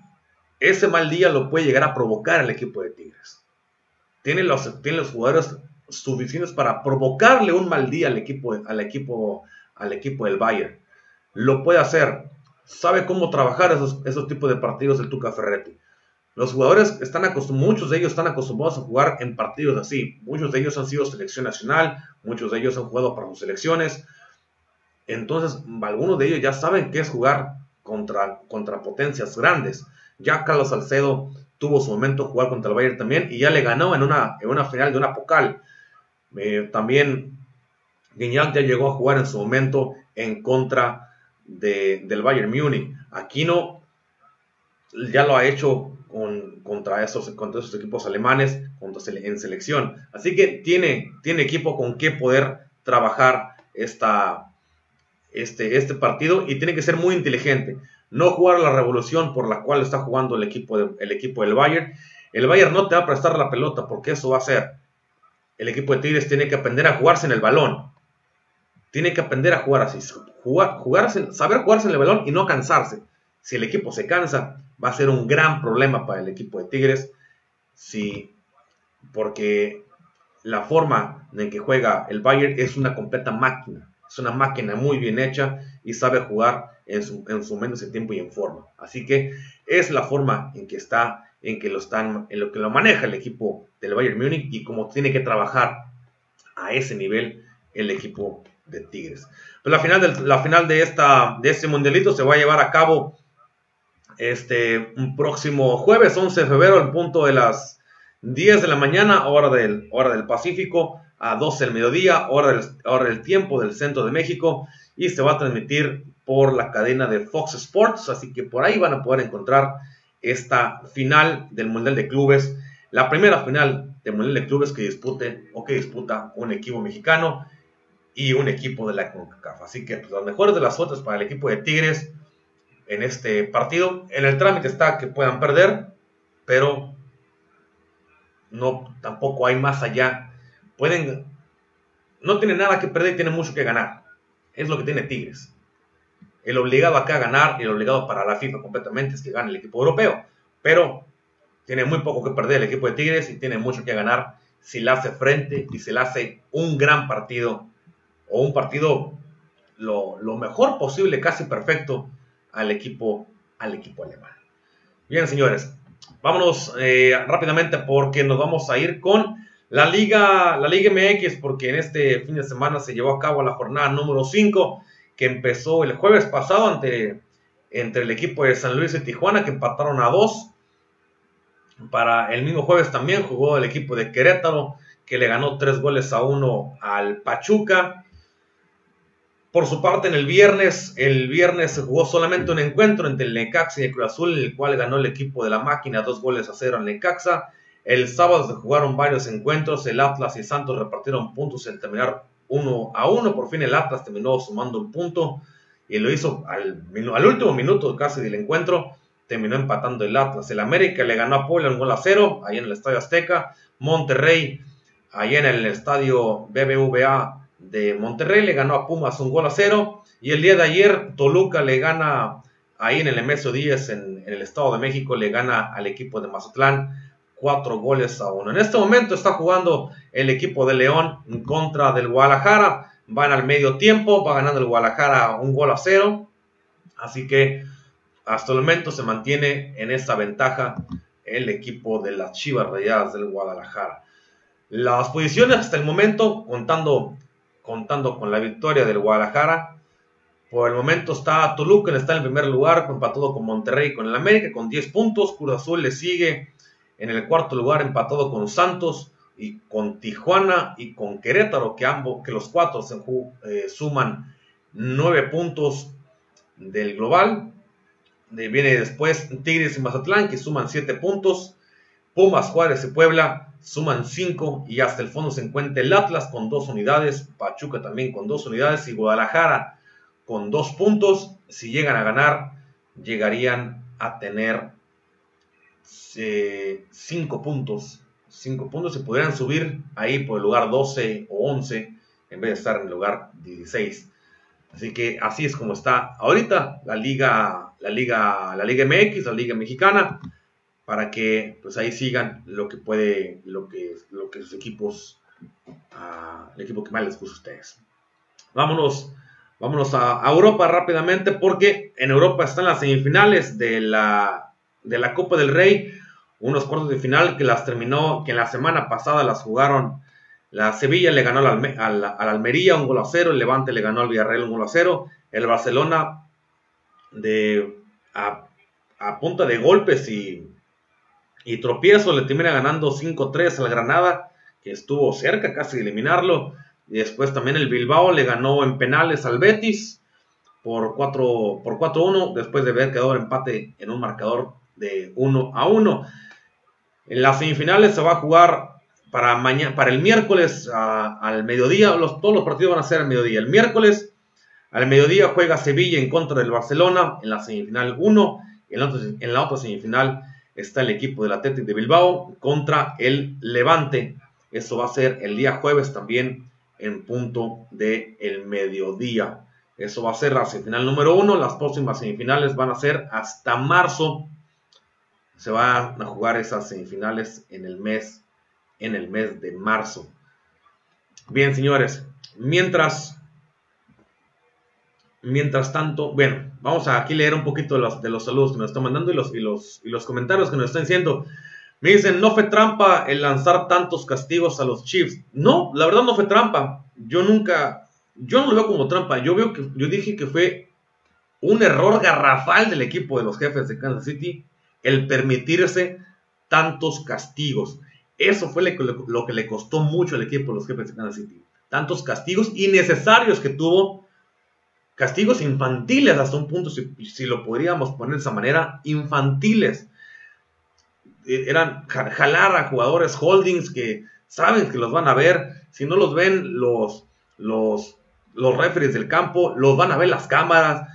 ese mal día lo puede llegar a provocar el equipo de Tigres. Tiene los, tiene los jugadores suficientes para provocarle un mal día al equipo, al equipo, al equipo del Bayern. Lo puede hacer. Sabe cómo trabajar esos, esos tipos de partidos el Tuca Ferretti. Los jugadores están muchos de ellos están acostumbrados a jugar en partidos así. Muchos de ellos han sido selección nacional, muchos de ellos han jugado para sus selecciones. Entonces, algunos de ellos ya saben qué es jugar contra, contra potencias grandes. Ya Carlos Salcedo tuvo su momento jugar contra el Bayern también y ya le ganó en una, en una final de una pocal. Eh, también Guiñac ya llegó a jugar en su momento en contra del Bayern Múnich. Aquino ya lo ha hecho contra, esos, contra esos equipos alemanes en selección. Así que tiene, tiene equipo con que poder trabajar esta, este, este partido y tiene que ser muy inteligente. No jugar la revolución por la cual está jugando el equipo, el equipo del Bayern. El Bayern no te va a prestar la pelota porque eso va a ser. El equipo de Tigres tiene que aprender a jugarse en el balón. Tiene que aprender a jugar así. Jugar, jugarse, saber jugarse en el balón y no cansarse. Si el equipo se cansa, va a ser un gran problema para el equipo de Tigres. Si, porque la forma en que juega el Bayern es una completa máquina. Es una máquina muy bien hecha y sabe jugar en su, en su de tiempo y en forma. Así que es la forma en que está, en que lo están, en lo que lo maneja el equipo del Bayern Múnich y cómo tiene que trabajar a ese nivel el equipo de Tigres. Pero la final, de, la final de, esta, de este mundialito se va a llevar a cabo este, un próximo jueves 11 de febrero, al punto de las 10 de la mañana, hora del, hora del Pacífico, a 12 del mediodía, hora del, hora del tiempo del centro de México, y se va a transmitir por la cadena de Fox Sports, así que por ahí van a poder encontrar esta final del Mundial de Clubes, la primera final del Mundial de Clubes que dispute o que disputa un equipo mexicano y un equipo de la CONCACAF. Así que pues, las mejores de las otras para el equipo de Tigres en este partido. En el trámite está que puedan perder, pero no tampoco hay más allá. Pueden no tiene nada que perder y tiene mucho que ganar. Es lo que tiene Tigres. El obligado acá a ganar y el obligado para la FIFA completamente es que gane el equipo europeo. Pero tiene muy poco que perder el equipo de Tigres y tiene mucho que ganar si le hace frente y se le hace un gran partido o un partido lo, lo mejor posible, casi perfecto al equipo, al equipo alemán. Bien, señores, vámonos eh, rápidamente porque nos vamos a ir con La Liga, la Liga MX, porque en este fin de semana se llevó a cabo la jornada número 5, que empezó el jueves pasado ante, entre el equipo de San Luis y Tijuana, que empataron a 2. Para el mismo jueves también jugó el equipo de Querétaro, que le ganó 3 goles a 1 al Pachuca. Por su parte, en el viernes, el viernes se jugó solamente un encuentro entre el Necaxa y el Cruz Azul, en el cual ganó el equipo de la máquina dos goles a cero al Necaxa. El sábado se jugaron varios encuentros, el Atlas y Santos repartieron puntos en terminar uno a uno. Por fin el Atlas terminó sumando un punto y lo hizo al, al último minuto casi del encuentro. Terminó empatando el Atlas. El América le ganó a Puebla un gol a cero, ahí en el Estadio Azteca. Monterrey, ahí en el Estadio BBVA de Monterrey, le ganó a Pumas un gol a cero. Y el día de ayer, Toluca le gana ahí en el MSO 10 en, en el Estado de México, le gana al equipo de Mazatlán cuatro goles a uno. En este momento está jugando el equipo de León en contra del Guadalajara. Van al medio tiempo, va ganando el Guadalajara un gol a cero. Así que hasta el momento se mantiene en esta ventaja el equipo de las Chivas Rayadas del Guadalajara. Las posiciones hasta el momento, contando, contando con la victoria del Guadalajara, por el momento está Toluca, está en el primer lugar, empatado con Monterrey con el América con 10 puntos. Cruz Azul le sigue en el cuarto lugar empatado con Santos y con Tijuana y con Querétaro, que ambos, que los cuatro eh, suman nueve puntos del global. viene después Tigres y Mazatlán, que suman siete puntos. Pumas, Juárez y Puebla suman cinco. Y hasta el fondo se encuentra el Atlas con dos unidades. Pachuca también con dos unidades. Y Guadalajara con dos puntos. Si llegan a ganar, llegarían a tener 5 puntos. 5 puntos se pudieran subir ahí por el lugar 12 o 11 en vez de estar en el lugar 16. Así que así es como está ahorita la liga, la liga, la liga MX, la liga mexicana, para que pues ahí sigan lo que puede, lo que, lo que sus equipos, uh, el equipo que más les gusta a ustedes. Vámonos, vámonos a, a, Europa rápidamente porque en Europa están las semifinales de la, de la Copa del Rey unos cuartos de final que las terminó, que la semana pasada las jugaron. La Sevilla le ganó al, al, Almería un gol a cero, el Levante le ganó al Villarreal un gol a cero, el Barcelona de, a, punta de golpes y, y tropiezo le termina ganando 5-3 al Granada, que estuvo cerca casi de eliminarlo. Y después también el Bilbao le ganó en penales al Betis por 4 por 4-1, después de haber quedado empate en un marcador de 1 a 1. En las semifinales se va a jugar para, mañana, para el miércoles al mediodía. Los, todos los partidos van a ser al mediodía. El miércoles al mediodía juega Sevilla en contra del Barcelona en la semifinal 1. En la, otra, en la otra semifinal está el equipo del Atlético de Bilbao contra el Levante. Eso va a ser el día jueves también en punto del el mediodía. Eso va a ser la semifinal número 1. Las próximas semifinales van a ser hasta marzo se van a jugar esas semifinales en el mes, en el mes de marzo. Bien, señores, mientras, mientras tanto, bueno, vamos a aquí leer un poquito de los, de los saludos que nos están mandando y los, y, los, y los comentarios que nos están diciendo. Me dicen, no fue trampa el lanzar tantos castigos a los Chiefs. No, la verdad no fue trampa. Yo nunca, yo no lo veo como trampa. Yo veo que, yo dije que fue un error garrafal del equipo de los jefes de Kansas City el permitirse tantos castigos. Eso fue lo que le costó mucho al equipo de los jefes de Kansas City. Tantos castigos innecesarios que tuvo. Castigos infantiles hasta un punto, si, lo podríamos poner de esa manera, infantiles. E, eran jalar a jugadores holdings que saben que los van a ver. Si no los ven los, los, los referees del campo, los van a ver las cámaras.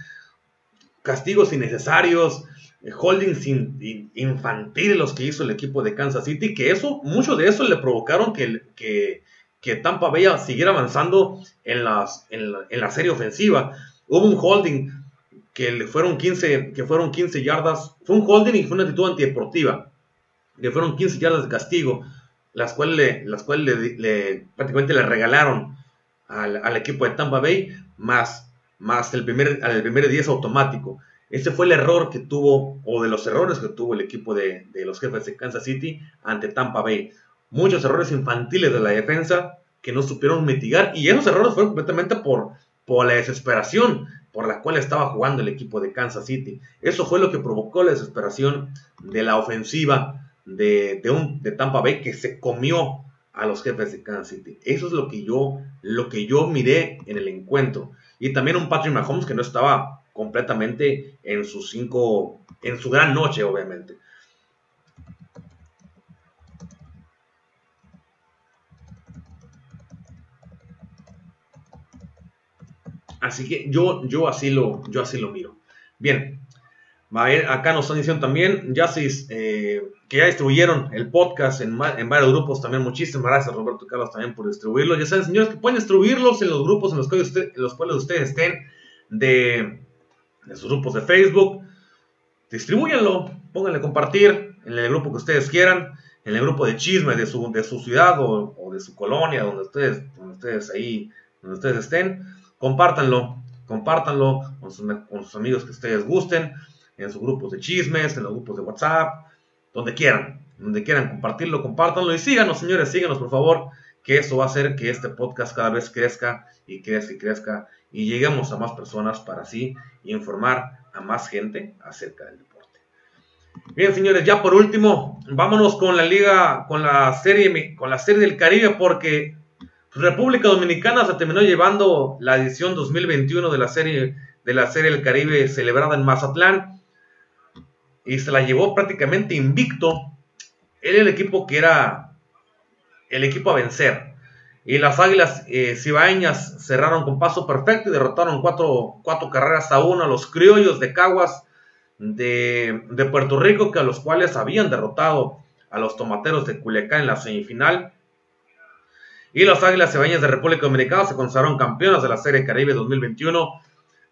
Castigos innecesarios holdings infantiles los que hizo el equipo de Kansas City, que eso, mucho de eso le provocaron que, que, que Tampa Bay siguiera avanzando en, las, en, la, serie ofensiva. Hubo un holding que le fueron 15, que fueron 15 yardas, fue un holding y fue una actitud antideportiva, que fueron 15 yardas de castigo, las cuales, le, las cuales le, prácticamente le regalaron al, al, equipo de Tampa Bay, más, más el primer, el primer 10 automático. Ese fue el error que tuvo, o de los errores que tuvo el equipo de, los jefes de Kansas City ante Tampa Bay. muchos errores infantiles de la defensa que no supieron mitigar y esos errores fueron completamente por, por la desesperación por la cual estaba jugando el equipo de Kansas City. Eso fue lo que provocó la desesperación de la ofensiva de, un, de Tampa Bay que se comió a los jefes de Kansas City. Eso es lo que yo, lo que yo miré en el encuentro. Y también un Patrick Mahomes que no estaba completamente en sus cinco, en su gran noche, obviamente. Así que yo, yo, así, lo, yo así lo miro. Bien, acá nos están diciendo también, eh, que ya distribuyeron el podcast en, en, varios grupos también. Muchísimas gracias, Roberto Carlos, también por distribuirlo. Ya saben, señores, que pueden distribuirlos en los grupos en los cuales, los cuales ustedes estén, de, de, sus grupos de Facebook. Distribúyanlo, pónganle compartir en el grupo que ustedes quieran, en el grupo de chismes de su, de su ciudad o, o de su colonia, donde ustedes, donde ustedes ahí, donde ustedes estén compártanlo, compártanlo con sus, amigos que ustedes gusten, en sus grupos de chismes, en los grupos de WhatsApp, donde quieran, donde quieran compartirlo, compártanlo y síganos, señores, síganos por favor, que eso va a hacer que este podcast cada vez crezca y crezca y crezca y lleguemos a más personas para así informar a más gente acerca del deporte. Bien, señores, ya por último, vámonos con la liga, con la serie, con la serie del Caribe porque República Dominicana se terminó llevando la edición 2021 de la serie de la serie del Caribe celebrada en Mazatlán y se la llevó prácticamente invicto. Era el equipo que era el equipo a vencer. Y las Águilas eh, Cibaeñas cerraron con paso perfecto y derrotaron cuatro, cuatro, carreras a uno a los criollos de Caguas de, Puerto Rico, que a los cuales habían derrotado a los tomateros de Culiacán en la semifinal. Y los Águilas Cebañas de República Dominicana se consagraron campeonas de la Serie Caribe 2021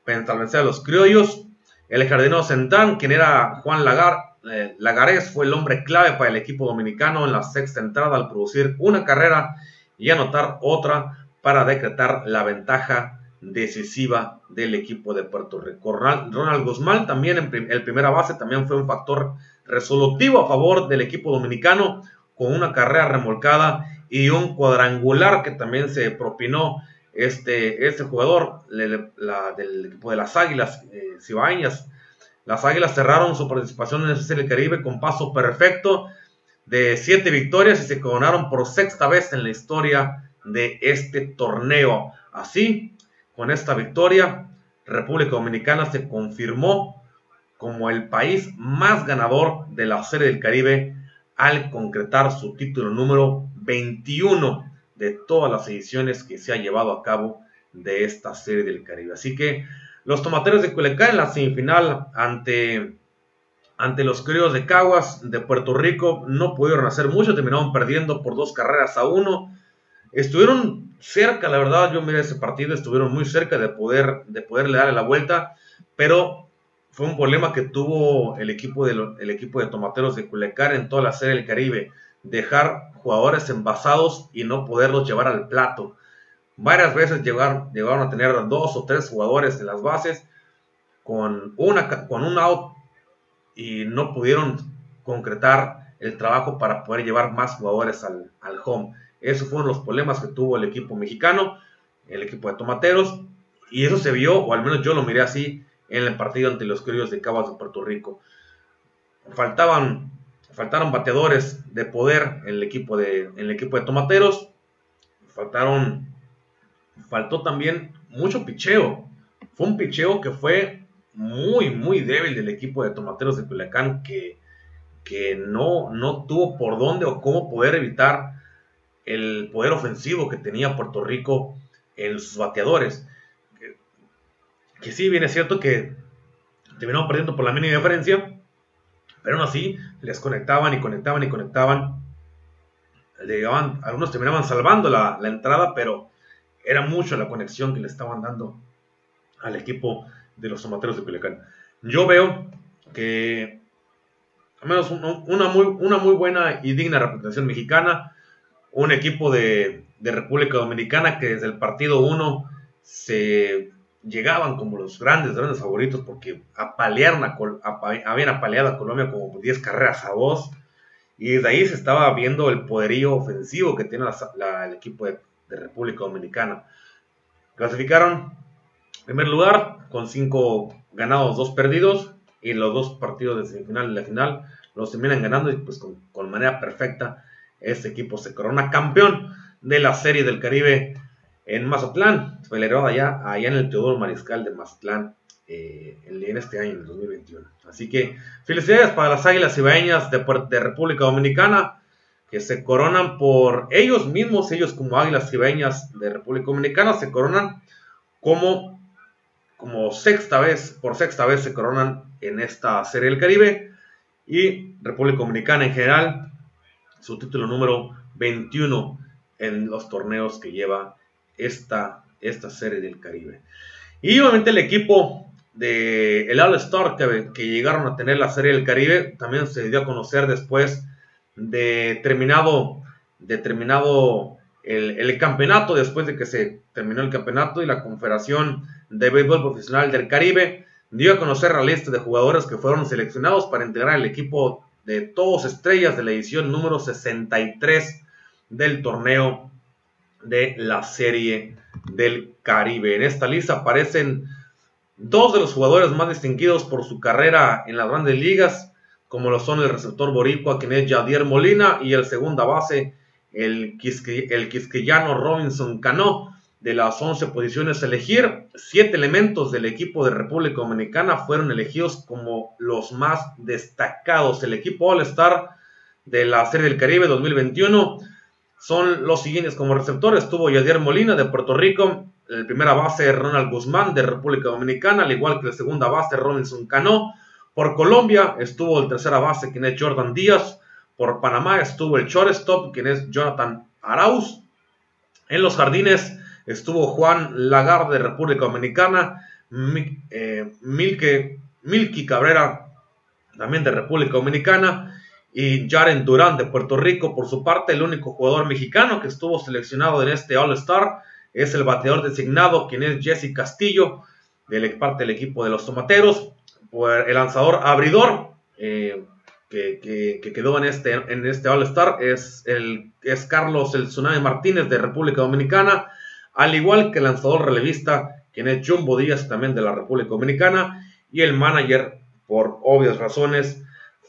para vencer a los criollos. El jardinero central, quien era Juan Lagar, eh, Lagares, fue el hombre clave para el equipo dominicano en la sexta entrada al producir una carrera y anotar otra para decretar la ventaja decisiva del equipo de Puerto Rico. Ronald Guzmán también en el primera base también fue un factor resolutivo a favor del equipo dominicano con una carrera remolcada y un cuadrangular que también se propinó este, este jugador del equipo de las Águilas eh, Cibaeñas. Las Águilas cerraron su participación en el Caribe con paso perfecto de siete victorias y se coronaron por sexta vez en la historia de este torneo. Así, con esta victoria, República Dominicana se confirmó como el país más ganador de la Serie del Caribe al concretar su título número 21 de todas las ediciones que se ha llevado a cabo de esta serie del Caribe. Así que los tomateros de Culiacán en la semifinal ante, ante los criollos de Caguas de Puerto Rico no pudieron hacer mucho, terminaron perdiendo por dos carreras a uno. Estuvieron cerca, la verdad, yo miré ese partido, estuvieron muy cerca de poder de poderle darle la vuelta, pero fue un problema que tuvo el equipo de, el equipo de tomateros de Culiacán en toda la serie del Caribe dejar jugadores envasados y no poderlos llevar al plato. Varias veces llegaron, a tener dos o tres jugadores en las bases con, una, con un out y no pudieron concretar el trabajo para poder llevar más jugadores al, al home. Esos fueron los problemas que tuvo el equipo mexicano, el equipo de tomateros, y eso se vio, o al menos yo lo miré así, en el partido ante los criollos de Cabas de Puerto Rico. Faltaban faltaron bateadores de poder en el equipo de, en el equipo de tomateros. Faltaron, faltó también mucho picheo. Fue un picheo que fue muy, muy débil del equipo de tomateros de Culiacán que, que no, no tuvo por dónde o cómo poder evitar el poder ofensivo que tenía Puerto Rico en sus bateadores. Que, sí, bien es cierto que terminaron perdiendo por la mínima diferencia, pero aún así, les conectaban y conectaban y conectaban. llegaban, algunos terminaban salvando la, entrada, pero era mucho la conexión que le estaban dando al equipo de los tomateros de Culiacán. Yo veo que al menos una muy, una muy buena y digna representación mexicana, un equipo de, de República Dominicana que desde el partido 1 se llegaban como los grandes, grandes favoritos porque apalearon a, habían apaleado a Colombia como 10 carreras a 2 Y desde ahí se estaba viendo el poderío ofensivo que tiene el equipo de, República Dominicana. Clasificaron primer lugar con 5 ganados, 2 perdidos. Y los dos partidos de semifinal y la final los terminan ganando y pues con, manera perfecta este equipo se corona campeón de la Serie del Caribe en Mazatlán, celebrado allá, allá en el Teodoro Mariscal de Mazatlán eh, en este año, en el 2021. Así que felicidades para las Águilas Ibaeñas de, de República Dominicana, que se coronan por ellos mismos, ellos como Águilas Ibaeñas de República Dominicana, se coronan como, como sexta vez, por sexta vez se coronan en esta Serie del Caribe y República Dominicana en general, su título número 21 en los torneos que lleva esta, esta serie del Caribe. Y obviamente el equipo de el All Star que, llegaron a tener la serie del Caribe también se dio a conocer después de terminado, el, campeonato, después de que se terminó el campeonato y la Confederación de Béisbol Profesional del Caribe dio a conocer la lista de jugadores que fueron seleccionados para integrar el equipo de todos estrellas de la edición número 63 del torneo de la Serie del Caribe. En esta lista aparecen dos de los jugadores más distinguidos por su carrera en las grandes ligas, como lo son el receptor boricua, quien es Jadier Molina, y el segunda base, el, el quisquillano Robinson Cano. De las 11 posiciones elegir, siete elementos del equipo de República Dominicana fueron elegidos como los más destacados. El equipo All-Star de la Serie del Caribe 2021 son los siguientes como receptores. Estuvo Yadier Molina de Puerto Rico, el primera base Ronald Guzmán de República Dominicana, al igual que la segunda base Robinson Cano. Por Colombia estuvo el tercera base, es Jordan Díaz. Por Panamá estuvo el shortstop, quien es Jonathan Arauz. En los jardines estuvo Juan Lagarde de República Dominicana, eh, Milky Cabrera también de República Dominicana y Jaren Durán de Puerto Rico. Por su parte, el único jugador mexicano que estuvo seleccionado en este All-Star es el bateador designado, quien es Jesse Castillo, de parte del equipo de los Tomateros. El lanzador abridor eh, que, quedó en este, en este All-Star es, es Carlos El Tsunami Martínez de República Dominicana, al igual que el lanzador relevista, quien es Jumbo Díaz también de la República Dominicana, y el manager, por obvias razones,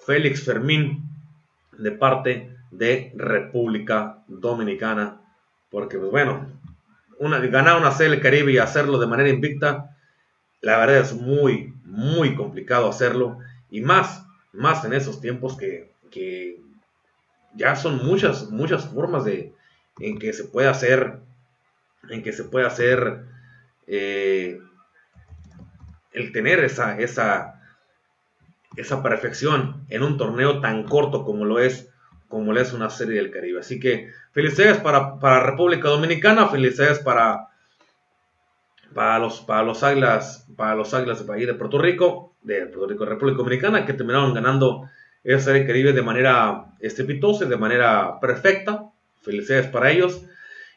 Félix Fermín de parte de República Dominicana. Porque, pues bueno, una, ganar una serie del Caribe y hacerlo de manera invicta, la verdad es muy, muy complicado hacerlo. Y más, más en esos tiempos que, que ya son muchas, muchas formas de, en que se puede hacer, en que se puede hacer eh, el tener esa, esa, esa perfección en un torneo tan corto como lo es como lo es una serie del Caribe. Así que felicidades para, para República Dominicana, felicidades para, para los para los águilas, para los águilas de país de Puerto Rico, de Puerto Rico, República Dominicana, que terminaron ganando esa serie Caribe de manera estrepitosa, de manera perfecta. Felicidades para ellos.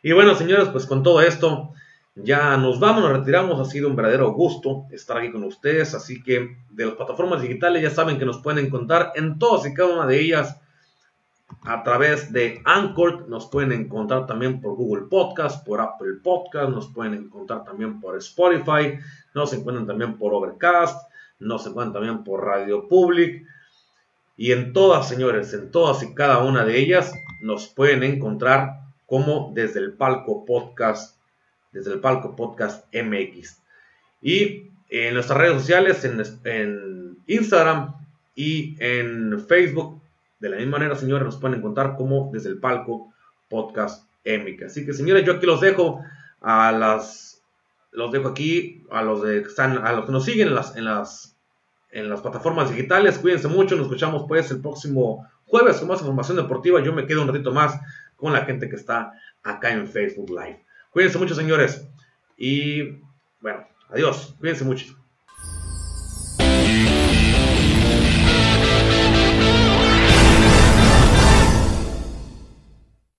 Y bueno, señores, pues con todo esto ya nos vamos, nos retiramos. Ha sido un verdadero gusto estar aquí con ustedes. Así que de las plataformas digitales ya saben que nos pueden encontrar en todas y cada una de ellas a través de Anchor. Nos pueden encontrar también por Google Podcast, por Apple Podcast. Nos pueden encontrar también por Spotify. Nos encuentran también por Overcast. Nos encuentran también por Radio Public. Y en todas, señores, en todas y cada una de ellas nos pueden encontrar como desde el palco podcast desde el palco podcast MX. Y en nuestras redes sociales, en, Instagram y en Facebook, de la misma manera, señores, nos pueden encontrar como desde el palco podcast MX. Así que, señores, yo aquí los dejo a las, los dejo aquí a los de, a los que nos siguen en las, en las, en las plataformas digitales. Cuídense mucho, nos escuchamos pues el próximo jueves con más información deportiva. Yo me quedo un ratito más con la gente que está acá en Facebook Live. Cuídense mucho, señores. Y bueno, adiós. Cuídense mucho.